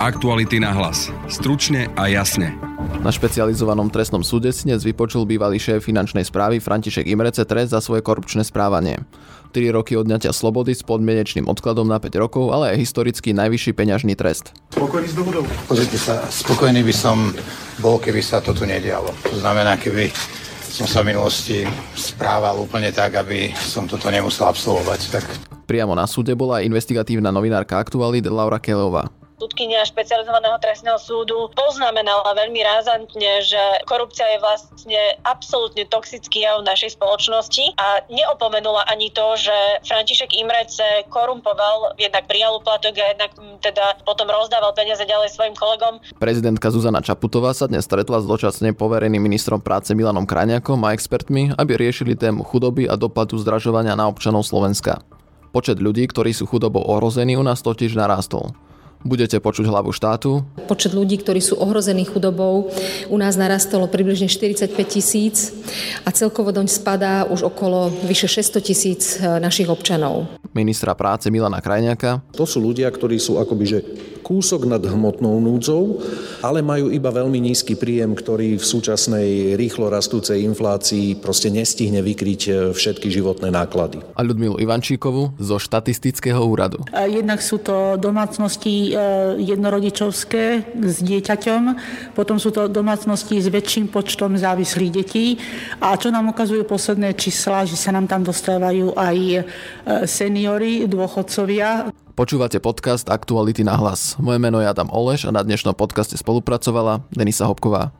Aktuality na hlas. Stručne a jasne. Na špecializovanom trestnom súde si dnes vypočul bývalý šéf finančnej správy František Imrece trest za svoje korupčné správanie. 3 roky odňatia slobody s podmienečným odkladom na 5 rokov, ale aj historicky najvyšší peňažný trest. Spokojný s dohodou? Pozrite sa, spokojný by som bol, keby sa to tu nedialo. To znamená, keby som sa v minulosti správal úplne tak, aby som toto nemusel absolvovať. Tak... Priamo na súde bola aj investigatívna novinárka Aktualit Laura Kelová súdkynia špecializovaného trestného súdu poznamenala veľmi razantne, že korupcia je vlastne absolútne toxický jav našej spoločnosti a neopomenula ani to, že František Imrece korumpoval, jednak prijal úplatok a jednak teda potom rozdával peniaze ďalej svojim kolegom. Prezidentka Zuzana Čaputová sa dnes stretla s dočasne povereným ministrom práce Milanom Krajňakom a expertmi, aby riešili tému chudoby a dopadu zdražovania na občanov Slovenska. Počet ľudí, ktorí sú chudobou ohrození, u nás totiž narastol. Budete počuť hlavu štátu. Počet ľudí, ktorí sú ohrození chudobou, u nás narastolo približne 45 tisíc a celkovo doň spadá už okolo vyše 600 tisíc e, našich občanov. Ministra práce Milana Krajňaka. To sú ľudia, ktorí sú akoby že kúsok nad hmotnou núdzou, ale majú iba veľmi nízky príjem, ktorý v súčasnej rýchlo rastúcej inflácii proste nestihne vykryť e, všetky životné náklady. A Ľudmilu Ivančíkovu zo štatistického úradu. Jednak sú to domácnosti E, jednorodičovské s dieťaťom, potom sú to domácnosti s väčším počtom závislých detí a čo nám ukazujú posledné čísla, že sa nám tam dostávajú aj e, seniory, dôchodcovia. Počúvate podcast Aktuality na hlas. Moje meno je Adam Oleš a na dnešnom podcaste spolupracovala Denisa Hopková.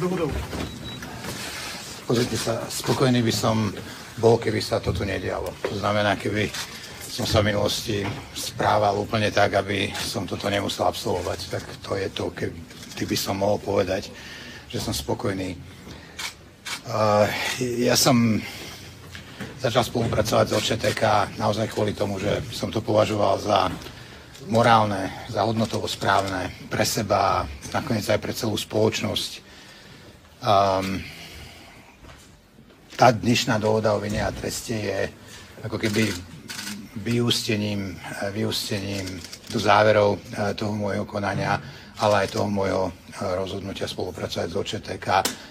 dohodou? Pozrite sa, spokojný by som bol, keby sa to tu nedialo. To znamená, keby som sa v minulosti správal úplne tak, aby som toto nemusel absolvovať. Tak to je to, keby som mohol povedať, že som spokojný. Uh, ja som začal spolupracovať s OČTK naozaj kvôli tomu, že som to považoval za morálne, za hodnotovo správne pre seba nakoniec aj pre celú spoločnosť Um, tá dnešná dohoda o vine a treste je ako keby vyústením, vyústením do záverov eh, toho môjho konania, ale aj toho môjho eh, rozhodnutia spolupracovať s OČTK,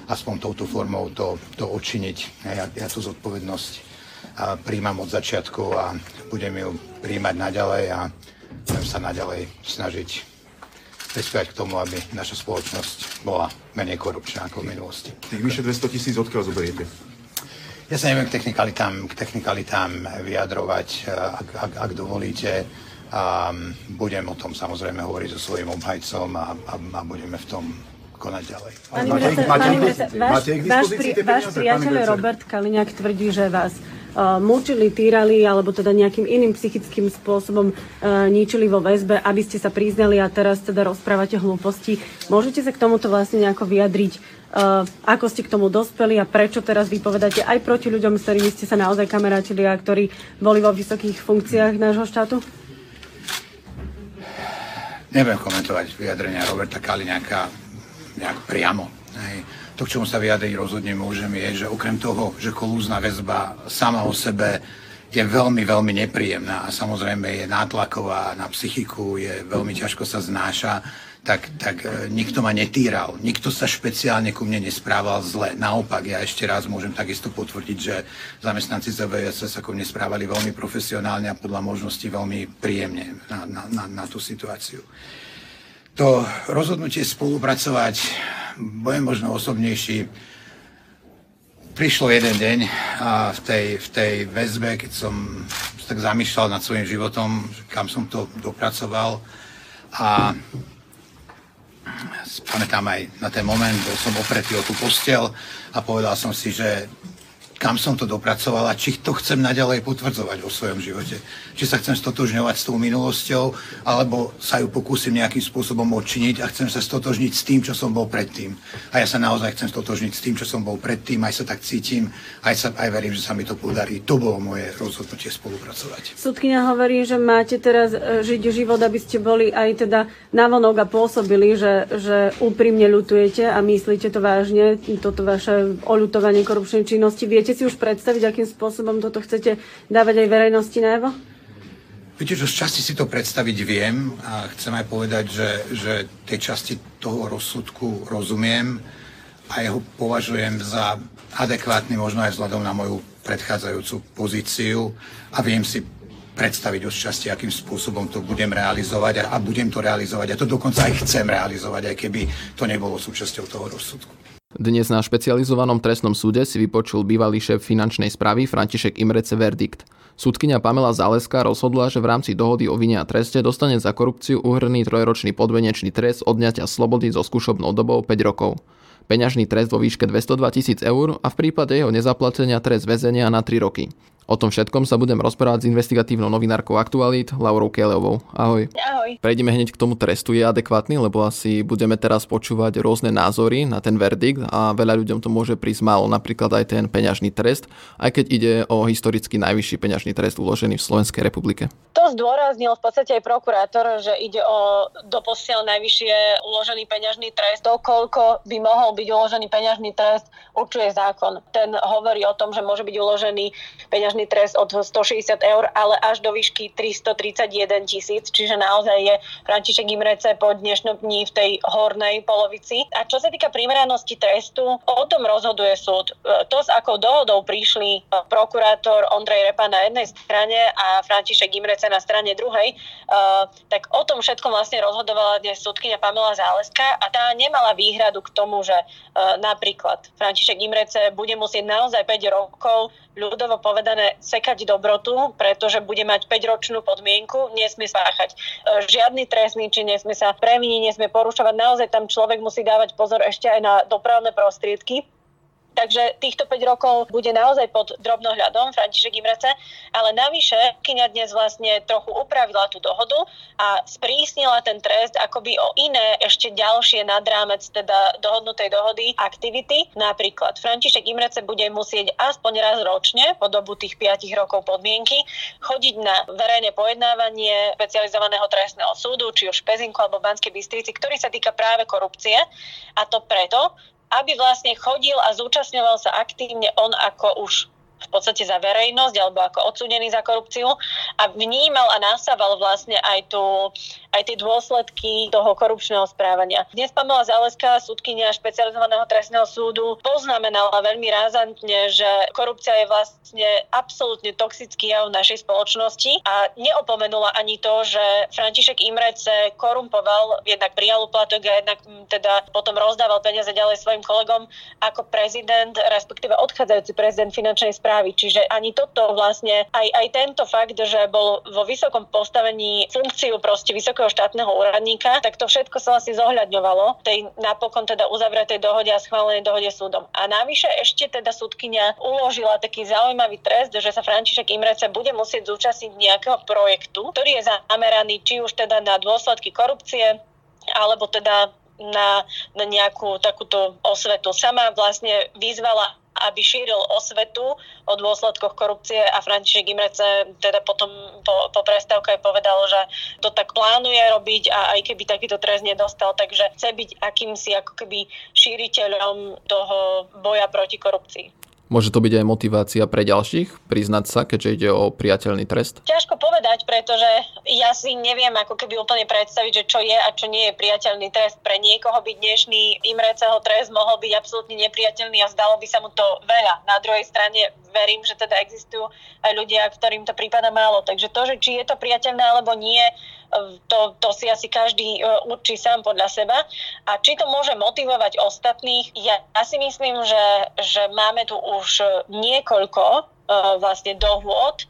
aspoň touto formou to, to odčiniť. Ja, ja tú zodpovednosť príjmam od začiatku a budem ju príjmať naďalej a budem sa naďalej snažiť prispievať k tomu, aby naša spoločnosť bola menej korupčná ako v minulosti. Tých vyše 200 tisíc odkiaľ zoberiete? Ja sa neviem k technikalitám, k technikalitám vyjadrovať, ak, ak, ak dovolíte. Um, budem o tom samozrejme hovoriť so svojím obhajcom a, a, a budeme v tom konať ďalej. váš, priateľ Robert Kaliňák tvrdí, že vás uh, mučili, týrali alebo teda nejakým iným psychickým spôsobom uh, ničili vo väzbe, aby ste sa priznali a teraz teda rozprávate hlúposti. Môžete sa k tomuto vlastne nejako vyjadriť? Uh, ako ste k tomu dospeli a prečo teraz vypovedáte aj proti ľuďom, s ktorými ste sa naozaj kamerátili a ktorí boli vo vysokých funkciách nášho štátu? Neviem komentovať vyjadrenia Roberta Kaliňáka nejak priamo. Hej. To, k čomu sa vyjadriť rozhodne môžem, je, že okrem toho, že kolúzna väzba sama o sebe je veľmi, veľmi nepríjemná a samozrejme je nátlaková na psychiku, je veľmi ťažko sa znáša, tak, tak e, nikto ma netýral, nikto sa špeciálne ku mne nesprával zle. Naopak, ja ešte raz môžem takisto potvrdiť, že zamestnanci ZVS sa ku mne správali veľmi profesionálne a podľa možností veľmi príjemne na, na, na, na tú situáciu to rozhodnutie spolupracovať, budem možno osobnejší, prišlo jeden deň a v tej, v tej väzbe, keď som tak zamýšľal nad svojim životom, kam som to dopracoval a pamätám aj na ten moment, bol som opretý o tú postel a povedal som si, že kam som to dopracoval a či to chcem naďalej potvrdzovať vo svojom živote. Či sa chcem stotožňovať s tou minulosťou, alebo sa ju pokúsim nejakým spôsobom odčiniť a chcem sa stotožniť s tým, čo som bol predtým. A ja sa naozaj chcem stotožniť s tým, čo som bol predtým, aj sa tak cítim, aj, sa, aj verím, že sa mi to podarí. To bolo moje rozhodnutie spolupracovať. Sudkynia hovorí, že máte teraz e, žiť život, aby ste boli aj teda navonok a pôsobili, že, že úprimne ľutujete a myslíte to vážne, toto vaše oľutovanie korupčnej činnosti. Viete Viete si už predstaviť, akým spôsobom toto chcete dávať aj verejnosti najevo? Viete, že z časti si to predstaviť viem a chcem aj povedať, že, že tej časti toho rozsudku rozumiem a jeho považujem za adekvátny možno aj vzhľadom na moju predchádzajúcu pozíciu a viem si predstaviť už časti, akým spôsobom to budem realizovať a, a budem to realizovať. A to dokonca aj chcem realizovať, aj keby to nebolo súčasťou toho rozsudku. Dnes na špecializovanom trestnom súde si vypočul bývalý šéf finančnej správy František Imrece verdikt. Súdkynia Pamela Zaleska rozhodla, že v rámci dohody o vine a treste dostane za korupciu uhrný trojročný podvenečný trest odňatia slobody so skúšobnou dobou 5 rokov. Peňažný trest vo výške 202 tisíc eur a v prípade jeho nezaplatenia trest väzenia na 3 roky. O tom všetkom sa budem rozprávať s investigatívnou novinárkou Aktualit, Laurou Kelevou. Ahoj. Ahoj. Prejdeme hneď k tomu trestu. Je adekvátny, lebo asi budeme teraz počúvať rôzne názory na ten verdikt a veľa ľuďom to môže prísť málo, napríklad aj ten peňažný trest, aj keď ide o historicky najvyšší peňažný trest uložený v Slovenskej republike. To zdôraznil v podstate aj prokurátor, že ide o doposiaľ najvyššie uložený peňažný trest. To, koľko by mohol byť uložený peňažný trest, určuje zákon. Ten hovorí o tom, že môže byť uložený peňažný peňažný trest od 160 eur, ale až do výšky 331 tisíc, čiže naozaj je František Imrece po dnešnom dní v tej hornej polovici. A čo sa týka primeranosti trestu, o tom rozhoduje súd. To, s akou dohodou prišli prokurátor Ondrej Repa na jednej strane a František Imrece na strane druhej, tak o tom všetkom vlastne rozhodovala dnes súdkynia Pamela Záleska a tá nemala výhradu k tomu, že napríklad František Imrece bude musieť naozaj 5 rokov ľudovo povedané sekať dobrotu, pretože bude mať 5-ročnú podmienku, nesmie spáchať e, žiadny trestný čin, nesmie sa previniť, nesmie porušovať. Naozaj tam človek musí dávať pozor ešte aj na dopravné prostriedky, Takže týchto 5 rokov bude naozaj pod drobnohľadom František Imrece, ale navyše Kynia dnes vlastne trochu upravila tú dohodu a sprísnila ten trest akoby o iné ešte ďalšie nad rámec teda dohodnutej dohody aktivity. Napríklad František Imrece bude musieť aspoň raz ročne po dobu tých 5 rokov podmienky chodiť na verejné pojednávanie špecializovaného trestného súdu, či už Pezinku alebo Banskej Bystrici, ktorý sa týka práve korupcie. A to preto, aby vlastne chodil a zúčastňoval sa aktívne on ako už v podstate za verejnosť alebo ako odsúdený za korupciu a vnímal a nasával vlastne aj, tu, aj tie dôsledky toho korupčného správania. Dnes Pamela Zaleska, súdkynia špecializovaného trestného súdu, poznamenala veľmi rázantne, že korupcia je vlastne absolútne toxický jav našej spoločnosti a neopomenula ani to, že František Imrece korumpoval, jednak prijal uplatok a jednak teda potom rozdával peniaze ďalej svojim kolegom ako prezident, respektíve odchádzajúci prezident finančnej správy správy. Čiže ani toto vlastne, aj, aj tento fakt, že bol vo vysokom postavení funkciu proste vysokého štátneho úradníka, tak to všetko sa vlastne zohľadňovalo tej napokon teda uzavretej dohode a schválenej dohode súdom. A navyše ešte teda súdkynia uložila taký zaujímavý trest, že sa František Imrece bude musieť zúčastniť nejakého projektu, ktorý je zameraný či už teda na dôsledky korupcie, alebo teda na, na nejakú takúto osvetu. Sama vlastne vyzvala aby šíril osvetu o dôsledkoch korupcie a František Imrece teda potom po, po prestávke povedal, že to tak plánuje robiť a aj keby takýto trest nedostal, takže chce byť akýmsi ako keby šíriteľom toho boja proti korupcii. Môže to byť aj motivácia pre ďalších, priznať sa, keďže ide o priateľný trest? Ťažko povedať, pretože ja si neviem ako keby úplne predstaviť, že čo je a čo nie je priateľný trest. Pre niekoho by dnešný Imreceho trest mohol byť absolútne nepriateľný a zdalo by sa mu to veľa. Na druhej strane verím, že teda existujú aj ľudia, ktorým to prípada málo. Takže to, že či je to priateľné alebo nie, to, to si asi každý e, určí sám podľa seba. A či to môže motivovať ostatných, ja, ja si myslím, že, že máme tu už niekoľko uh, vlastne dohôd,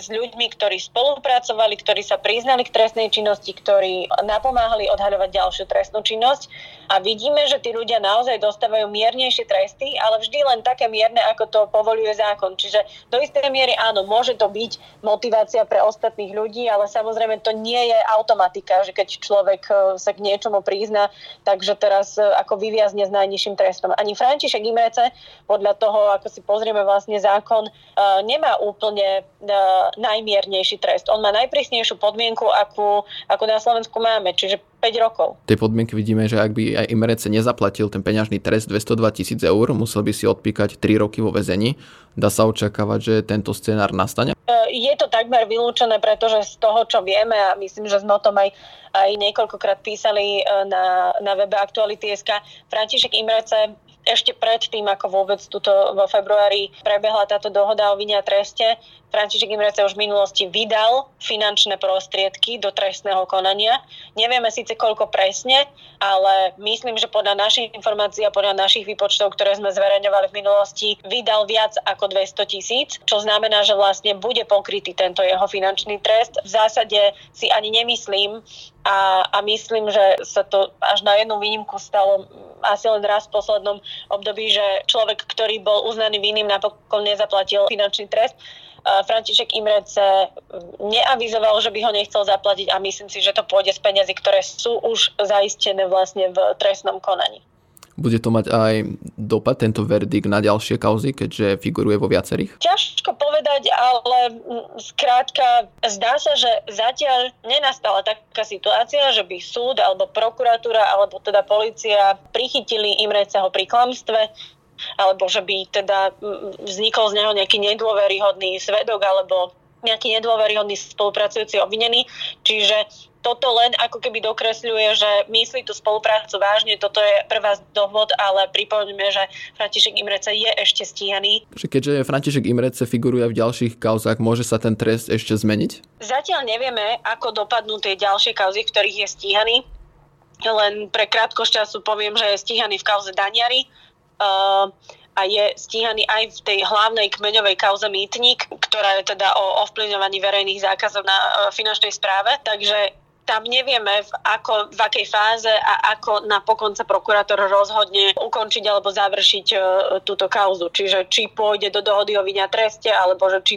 s ľuďmi, ktorí spolupracovali, ktorí sa priznali k trestnej činnosti, ktorí napomáhali odhaľovať ďalšiu trestnú činnosť a vidíme, že tí ľudia naozaj dostávajú miernejšie tresty, ale vždy len také mierne, ako to povoluje zákon. Čiže do istej miery áno, môže to byť motivácia pre ostatných ľudí, ale samozrejme to nie je automatika, že keď človek e, sa k niečomu prizná, takže teraz e, ako vyviazne s najnižším trestom. Ani František Imrece, podľa toho, ako si pozrieme vlastne zákon, nemá úplne najmiernejší trest. On má najprísnejšiu podmienku, akú, akú na Slovensku máme, čiže 5 rokov. Tej podmienky vidíme, že ak by aj Imrece nezaplatil ten peňažný trest 202 tisíc eur, musel by si odpíkať 3 roky vo väzení. Dá sa očakávať, že tento scenár nastane? E, je to takmer vylúčené, pretože z toho, čo vieme, a myslím, že sme o tom aj, aj niekoľkokrát písali e, na, na webe Aktuality.sk, František Imrece ešte predtým, ako vôbec tuto vo februári prebehla táto dohoda o vine a treste, František Imrece už v minulosti vydal finančné prostriedky do trestného konania. Nevieme síce koľko presne, ale myslím, že podľa našich informácií a podľa našich výpočtov, ktoré sme zverejňovali v minulosti, vydal viac ako 200 tisíc, čo znamená, že vlastne bude pokrytý tento jeho finančný trest. V zásade si ani nemyslím, a, a myslím, že sa to až na jednu výnimku stalo asi len raz v poslednom období, že človek, ktorý bol uznaný vinným, napokon nezaplatil finančný trest. František Imrece neavizoval, že by ho nechcel zaplatiť a myslím si, že to pôjde z peniazy, ktoré sú už zaistené vlastne v trestnom konaní. Bude to mať aj dopad, tento verdikt na ďalšie kauzy, keďže figuruje vo viacerých? Ťažko povedať, ale skrátka zdá sa, že zatiaľ nenastala taká situácia, že by súd alebo prokuratúra alebo teda policia prichytili Imreceho pri klamstve alebo že by teda vznikol z neho nejaký nedôveryhodný svedok alebo nejaký nedôveryhodný spolupracujúci obvinený. Čiže toto len ako keby dokresľuje, že myslí tú spoluprácu vážne, toto je prvá dohod, ale pripomňme, že František Imrece je ešte stíhaný. Keďže František Imrece figuruje v ďalších kauzách, môže sa ten trest ešte zmeniť? Zatiaľ nevieme, ako dopadnú tie ďalšie kauzy, v ktorých je stíhaný. Len pre krátkosť času poviem, že je stíhaný v kauze Daniary, uh, a je stíhaný aj v tej hlavnej kmeňovej kauze Mýtnik, ktorá je teda o ovplyvňovaní verejných zákazov na uh, finančnej správe. Takže tam nevieme, v, ako, v akej fáze a ako napokon sa prokurátor rozhodne ukončiť alebo završiť uh, túto kauzu. Čiže či pôjde do dohody o vinia treste, alebo že či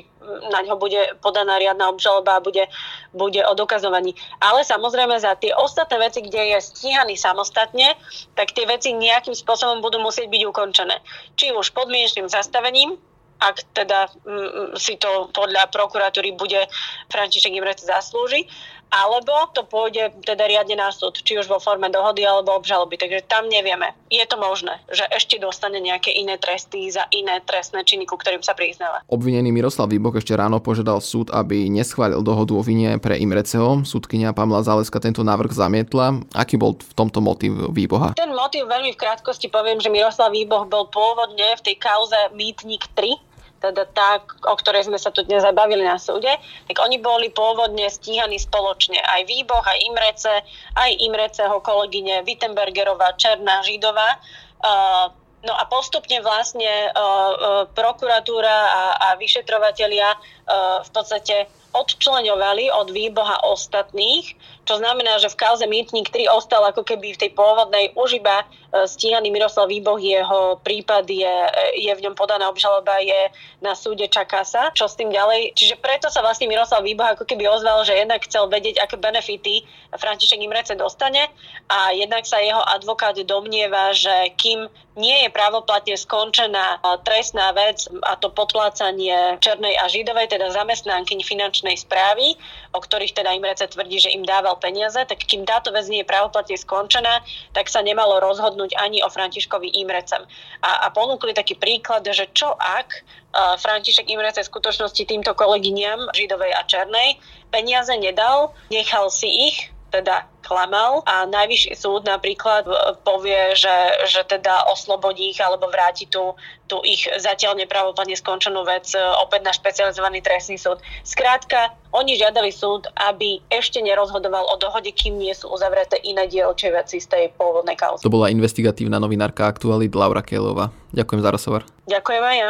na ňo bude podaná riadna obžaloba a bude, bude o dokazovaní. Ale samozrejme za tie ostatné veci, kde je stíhaný samostatne, tak tie veci nejakým spôsobom budú musieť byť ukončené. Či už podmienečným zastavením, ak teda mm, si to podľa prokuratúry bude František Imrec zaslúži, alebo to pôjde teda riadne na súd, či už vo forme dohody alebo obžaloby. Takže tam nevieme. Je to možné, že ešte dostane nejaké iné tresty za iné trestné činy, ku ktorým sa priznáva. Obvinený Miroslav Výboch ešte ráno požiadal súd, aby neschválil dohodu o vine pre Imreceho. Súdkynia Pamela Záleska tento návrh zamietla. Aký bol v tomto motív Výboha? Ten motív veľmi v krátkosti poviem, že Miroslav Výboh bol pôvodne v tej kauze Mýtnik 3, teda tá, o ktorej sme sa tu dnes zabavili na súde, tak oni boli pôvodne stíhaní spoločne. Aj Výboh, aj Imrece, aj Imreceho kolegyne Wittenbergerová, Černá, Židová. No a postupne vlastne prokuratúra a, a vyšetrovatelia v podstate odčleňovali od výboha ostatných, čo znamená, že v kauze Mýtnik 3 ostal ako keby v tej pôvodnej už iba stíhaný Miroslav Výboh, jeho prípad je, je v ňom podaná obžaloba, je na súde, čaká sa, čo s tým ďalej. Čiže preto sa vlastne Miroslav Výboh ako keby ozval, že jednak chcel vedieť, aké benefity František Imrece dostane a jednak sa jeho advokát domnieva, že kým nie je právoplatne skončená trestná vec a to potlácanie Černej a Židovej, teda zamestnankyň finančnej správy, o ktorých teda Imrece tvrdí, že im dával peniaze, tak kým táto vec nie je právoplatne skončená, tak sa nemalo rozhodnúť ani o Františkovi Imrecem. A, a ponúkli taký príklad, že čo ak František Imrece v skutočnosti týmto kolegyniam Židovej a Černej peniaze nedal, nechal si ich, teda klamal a najvyšší súd napríklad povie, že, že teda oslobodí ich alebo vráti tú, tú ich zatiaľ nepravoplatne skončenú vec e, opäť na špecializovaný trestný súd. Skrátka, oni žiadali súd, aby ešte nerozhodoval o dohode, kým nie sú uzavreté iné dielčie veci z tej pôvodnej kauzy. To bola investigatívna novinárka Aktualit Laura Kelová. Ďakujem za rozhovor. Ďakujem aj ja.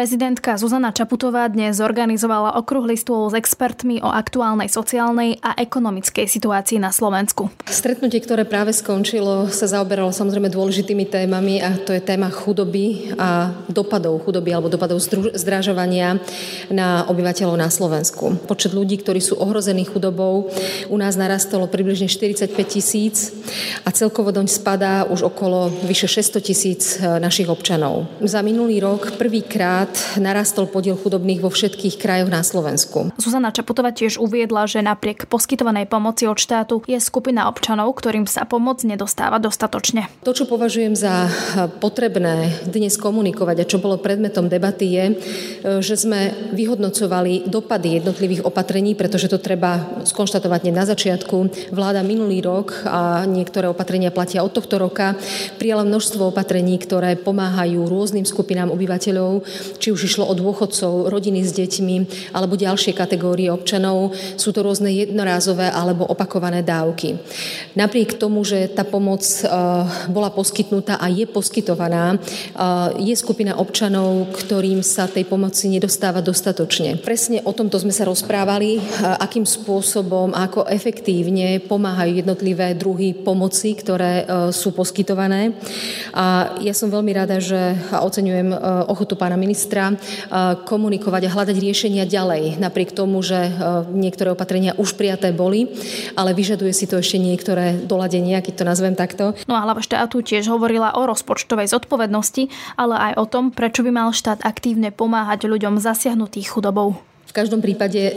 Prezidentka Zuzana Čaputová dnes zorganizovala okrúhly stôl s expertmi o aktuálnej sociálnej a ekonomickej situácii na Slovensku. Stretnutie, ktoré práve skončilo, sa zaoberalo samozrejme dôležitými témami a to je téma chudoby a dopadov chudoby alebo dopadov zdrážovania na obyvateľov na Slovensku. Počet ľudí, ktorí sú ohrození chudobou, u nás narastolo približne 45 tisíc a celkovo doň spadá už okolo vyše 600 tisíc e, našich občanov. Za minulý rok prvýkrát krát narastol podiel chudobných vo všetkých krajoch na Slovensku. Zuzana Čaputová tiež uviedla, že napriek poskytovanej pomoci od štátu je skupina občanov, ktorým sa pomoc nedostáva dostatočne. To, čo považujem za potrebné dnes komunikovať a čo bolo predmetom debaty je, že sme vyhodnocovali dopady jednotlivých opatrení, pretože to treba skonštatovať na začiatku. Vláda minulý rok a niektoré opatrenia platia od tohto roka prijala množstvo opatrení, ktoré pomáhajú rôznym skupinám obyvateľov či už išlo o dôchodcov, rodiny s deťmi alebo ďalšie kategórie občanov. Sú to rôzne jednorázové alebo opakované dávky. Napriek tomu, že tá pomoc e, bola poskytnutá a je poskytovaná, e, je skupina občanov, ktorým sa tej pomoci nedostáva dostatočne. Presne o tomto sme sa rozprávali, e, akým spôsobom, ako efektívne pomáhajú jednotlivé druhy pomoci, ktoré sú poskytované. A ja som veľmi rada, že oceňujem ochotu pána ministra ministra komunikovať a hľadať riešenia ďalej, napriek tomu, že niektoré opatrenia už prijaté boli, ale vyžaduje si to ešte niektoré doladenia, keď to nazvem takto. No a hlava štátu tiež hovorila o rozpočtovej zodpovednosti, ale aj o tom, prečo by mal štát aktívne pomáhať ľuďom zasiahnutých chudobou. V každom prípade e,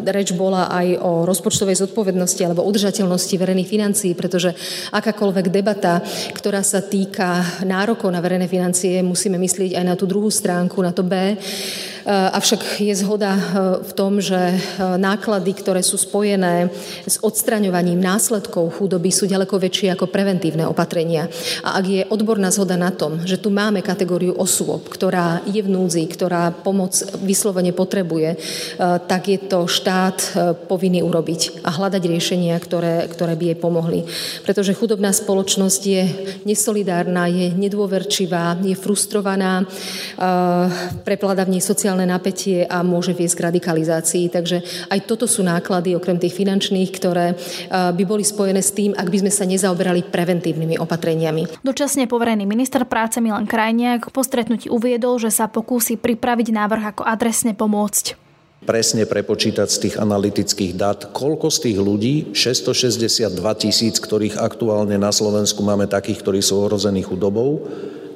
reč bola aj o rozpočtovej zodpovednosti alebo udržateľnosti verejných financií, pretože akákoľvek debata, ktorá sa týka nárokov na verejné financie, musíme myslieť aj na tú druhú stránku, na to B, avšak je zhoda eh, v tom, že eh, náklady, ktoré sú spojené s odstraňovaním následkov chudoby, sú ďaleko väčšie ako preventívne opatrenia. A ak je odborná zhoda na tom, že tu máme kategóriu osôb, ktorá je v núdzi, ktorá pomoc vyslovene potrebuje, tak je to štát povinný urobiť a hľadať riešenia, ktoré, ktoré by jej pomohli. Pretože chudobná spoločnosť je nesolidárna, je nedôverčivá, je frustrovaná, prepláda v nej sociálne sociálne napätie a môže viesť k radikalizácii. Takže aj toto sú náklady, okrem tých finančných, ktoré eh, by boli spojené s tým, ak by sme sa nezaoberali preventívnymi opatreniami. Dočasne poverený minister práce Milan Krajniak po stretnutí uviedol, že sa pokúsi pripraviť návrh, ako adresne pomôcť presne prepočítať z tých analytických dát, koľko z tých ľudí, 662 tisíc, ktorých aktuálne na Slovensku máme takých, ktorí sú ohrození chudobou,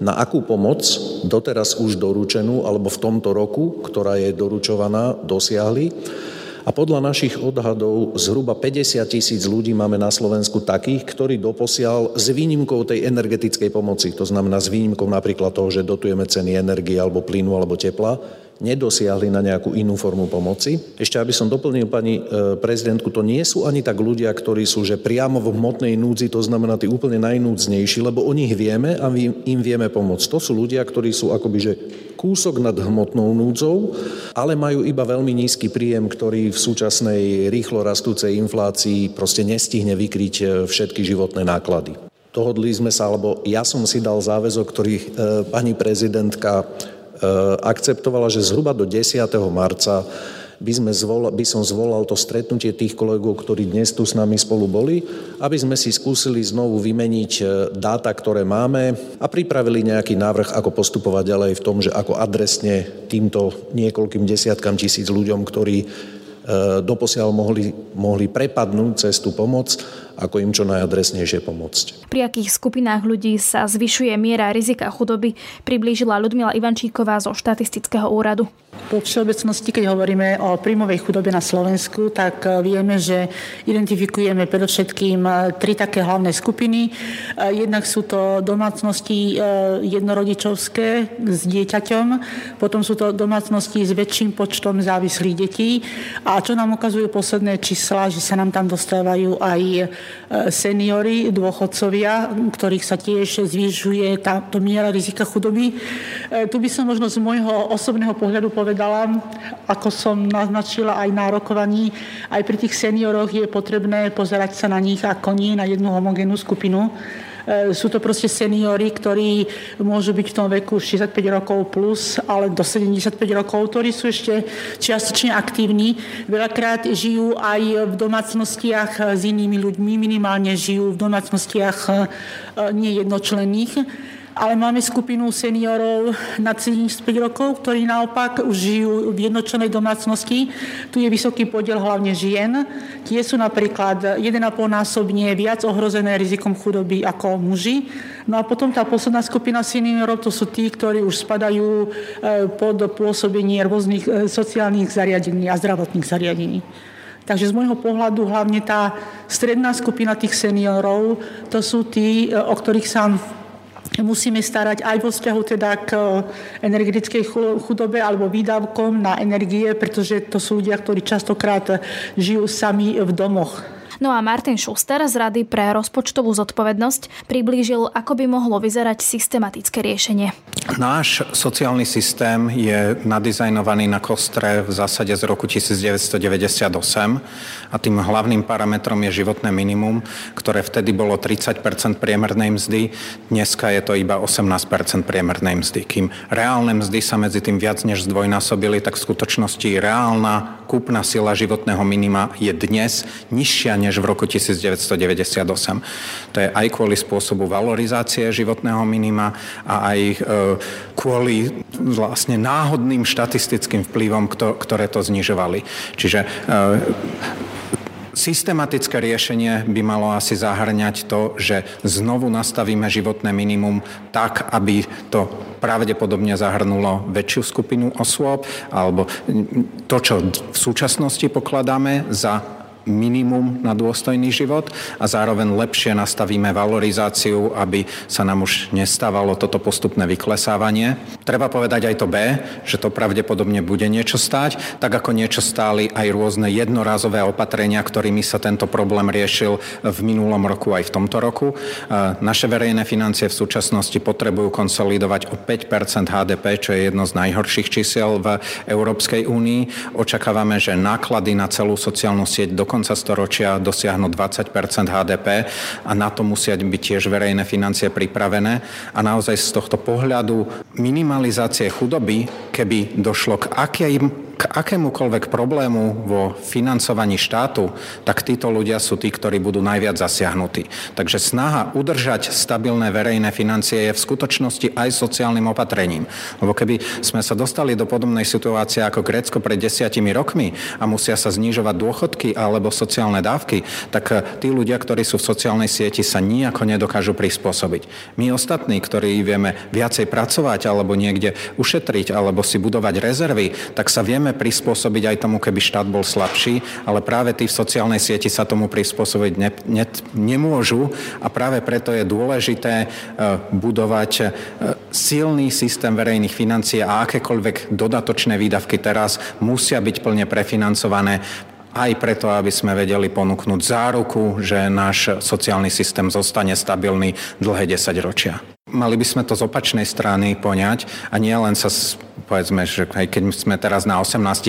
na akú pomoc doteraz už doručenú alebo v tomto roku, ktorá je doručovaná, dosiahli. A podľa našich odhadov zhruba 50 tisíc ľudí máme na Slovensku takých, ktorí doposiaľ s výnimkou tej energetickej pomoci, to znamená s výnimkou napríklad toho, že dotujeme ceny energie alebo plynu alebo tepla, nedosiahli na nejakú inú formu pomoci. Ešte aby som doplnil pani e, prezidentku, to nie sú ani tak ľudia, ktorí sú že priamo v hmotnej núdzi, to znamená tí úplne najnúdznejší, lebo o nich vieme a im vieme pomôcť. To sú ľudia, ktorí sú akoby že kúsok nad hmotnou núdzou, ale majú iba veľmi nízky príjem, ktorý v súčasnej rýchlo rastúcej inflácii proste nestihne vykryť e, všetky životné náklady. Dohodli sme sa, alebo ja som si dal záväzok, ktorý e, pani prezidentka akceptovala, že zhruba do 10. marca by, sme zvolal, by som zvolal to stretnutie tých kolegov, ktorí dnes tu s nami spolu boli, aby sme si skúsili znovu vymeniť eh, dáta, ktoré máme a pripravili nejaký návrh, ako postupovať ďalej v tom, že ako adresne týmto niekoľkým desiatkam tisíc ľuďom, ktorí eh, doposiaľ mohli, mohli prepadnúť cez tú pomoc, ako im čo najadresnejšie pomôcť. Pri akých skupinách ľudí sa zvyšuje miera rizika chudoby, priblížila Ľudmila Ivančíková zo štatistického úradu. Po všeobecnosti, keď hovoríme o príjmovej chudobe na Slovensku, tak e, vieme, že identifikujeme predovšetkým e, tri také hlavné skupiny. E, jednak sú to domácnosti jednorodičovské s dieťaťom, potom sú to domácnosti s väčším počtom závislých detí a čo nám ukazujú posledné čísla, že sa nám tam dostávajú aj seniory, dôchodcovia, ktorých sa tiež zvyšuje táto miera rizika chudoby. Tu by som možno z môjho osobného pohľadu povedal, povedala, ako som naznačila aj na rokovaní, aj pri tých senioroch je potrebné pozerať sa na nich ako nie na jednu homogénnu skupinu. E, sú to proste seniory, ktorí môžu byť v tom veku 65 rokov plus, ale do 75 rokov, ktorí sú ešte čiastočne aktívni. Veľakrát žijú aj v domácnostiach s inými ľuďmi, minimálne žijú v domácnostiach e, nie jednočlenných ale máme skupinu seniorov nad 75 rokov, ktorí naopak už žijú v jednočlenej domácnosti. Tu je vysoký podiel hlavne žien. Tie sú napríklad 1,5 násobne viac ohrozené rizikom chudoby ako muži. No a potom tá posledná skupina seniorov, to sú tí, ktorí už spadajú e, pod pôsobenie rôznych e, sociálnych zariadení a zdravotných zariadení. Takže z môjho pohľadu hlavne tá stredná skupina tých seniorov, to sú tí, e, o ktorých sa musíme starať aj vo vzťahu teda k energetickej chudobe alebo výdavkom na energie, pretože to sú ľudia, ktorí častokrát žijú sami v domoch. No a Martin Schuster z Rady pre rozpočtovú zodpovednosť priblížil, ako by mohlo vyzerať systematické riešenie. Náš sociálny systém je nadizajnovaný na kostre v zásade z roku 1998 a tým hlavným parametrom je životné minimum, ktoré vtedy bolo 30% priemernej mzdy, dneska je to iba 18% priemernej mzdy. Kým reálne mzdy sa medzi tým viac než zdvojnásobili, tak v skutočnosti reálna kúpna sila životného minima je dnes nižšia než v roku 1998. To je aj kvôli spôsobu valorizácie životného minima a aj e, kvôli vlastne náhodným štatistickým vplyvom, ktoré to znižovali. Čiže e, Systematické riešenie by malo asi zahrňať to, že znovu nastavíme životné minimum tak, aby to pravdepodobne zahrnulo väčšiu skupinu osôb, alebo to, čo v súčasnosti pokladáme za minimum na dôstojný život a zároveň lepšie nastavíme valorizáciu, aby sa nám už nestávalo toto postupné vyklesávanie. Treba povedať aj to B, že to pravdepodobne bude niečo stáť, tak ako niečo stáli aj rôzne jednorazové opatrenia, ktorými sa tento problém riešil v minulom roku aj v tomto roku. Naše verejné financie v súčasnosti potrebujú konsolidovať o 5% HDP, čo je jedno z najhorších čísiel v Európskej únii. Očakávame, že náklady na celú sociálnu sieť do konca storočia dosiahnu 20% HDP a na to musia byť tiež verejné financie pripravené. A naozaj z tohto pohľadu minimalizácie chudoby, keby došlo k akým k akémukoľvek problému vo financovaní štátu, tak títo ľudia sú tí, ktorí budú najviac zasiahnutí. Takže snaha udržať stabilné verejné financie je v skutočnosti aj sociálnym opatrením. Lebo keby sme sa dostali do podobnej situácie ako Grécko pred desiatimi rokmi a musia sa znižovať dôchodky alebo sociálne dávky, tak eh, tí ľudia, ktorí sú v sociálnej sieti, sa nijako nedokážu prispôsobiť. My ostatní, ktorí vieme viacej pracovať alebo niekde ušetriť alebo si budovať rezervy, tak sa vieme prispôsobiť aj tomu, keby štát bol slabší, ale práve tí v sociálnej sieti sa tomu prispôsobiť ne, ne, nemôžu a práve preto je dôležité e, budovať e, silný systém verejných financií a akékoľvek dodatočné výdavky teraz musia byť plne prefinancované aj preto, aby sme vedeli ponúknuť záruku, že náš sociálny systém zostane stabilný dlhé 10 ročia. Mali by sme to z opačnej strany poňať a nie len sa povedzme, že aj keď sme teraz na 18%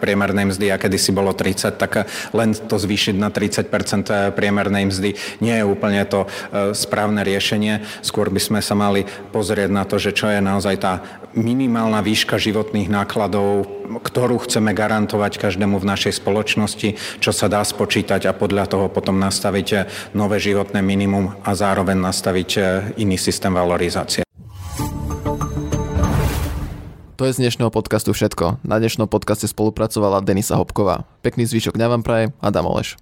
priemernej mzdy a kedy si bolo 30, tak len to zvýšiť na 30% priemernej mzdy nie je úplne to e, správne riešenie. Skôr by sme sa mali pozrieť na to, že čo je naozaj tá minimálna výška životných nákladov, ktorú chceme garantovať každému v našej spoločnosti, čo sa dá spočítať a podľa toho potom nastaviť nové životné minimum a zároveň nastaviť iný systém valorizácie. To je z dnešného podcastu všetko. Na dnešnom podcaste spolupracovala Denisa Hopková. Pekný zvyšok dňa vám praje Adam Oleš.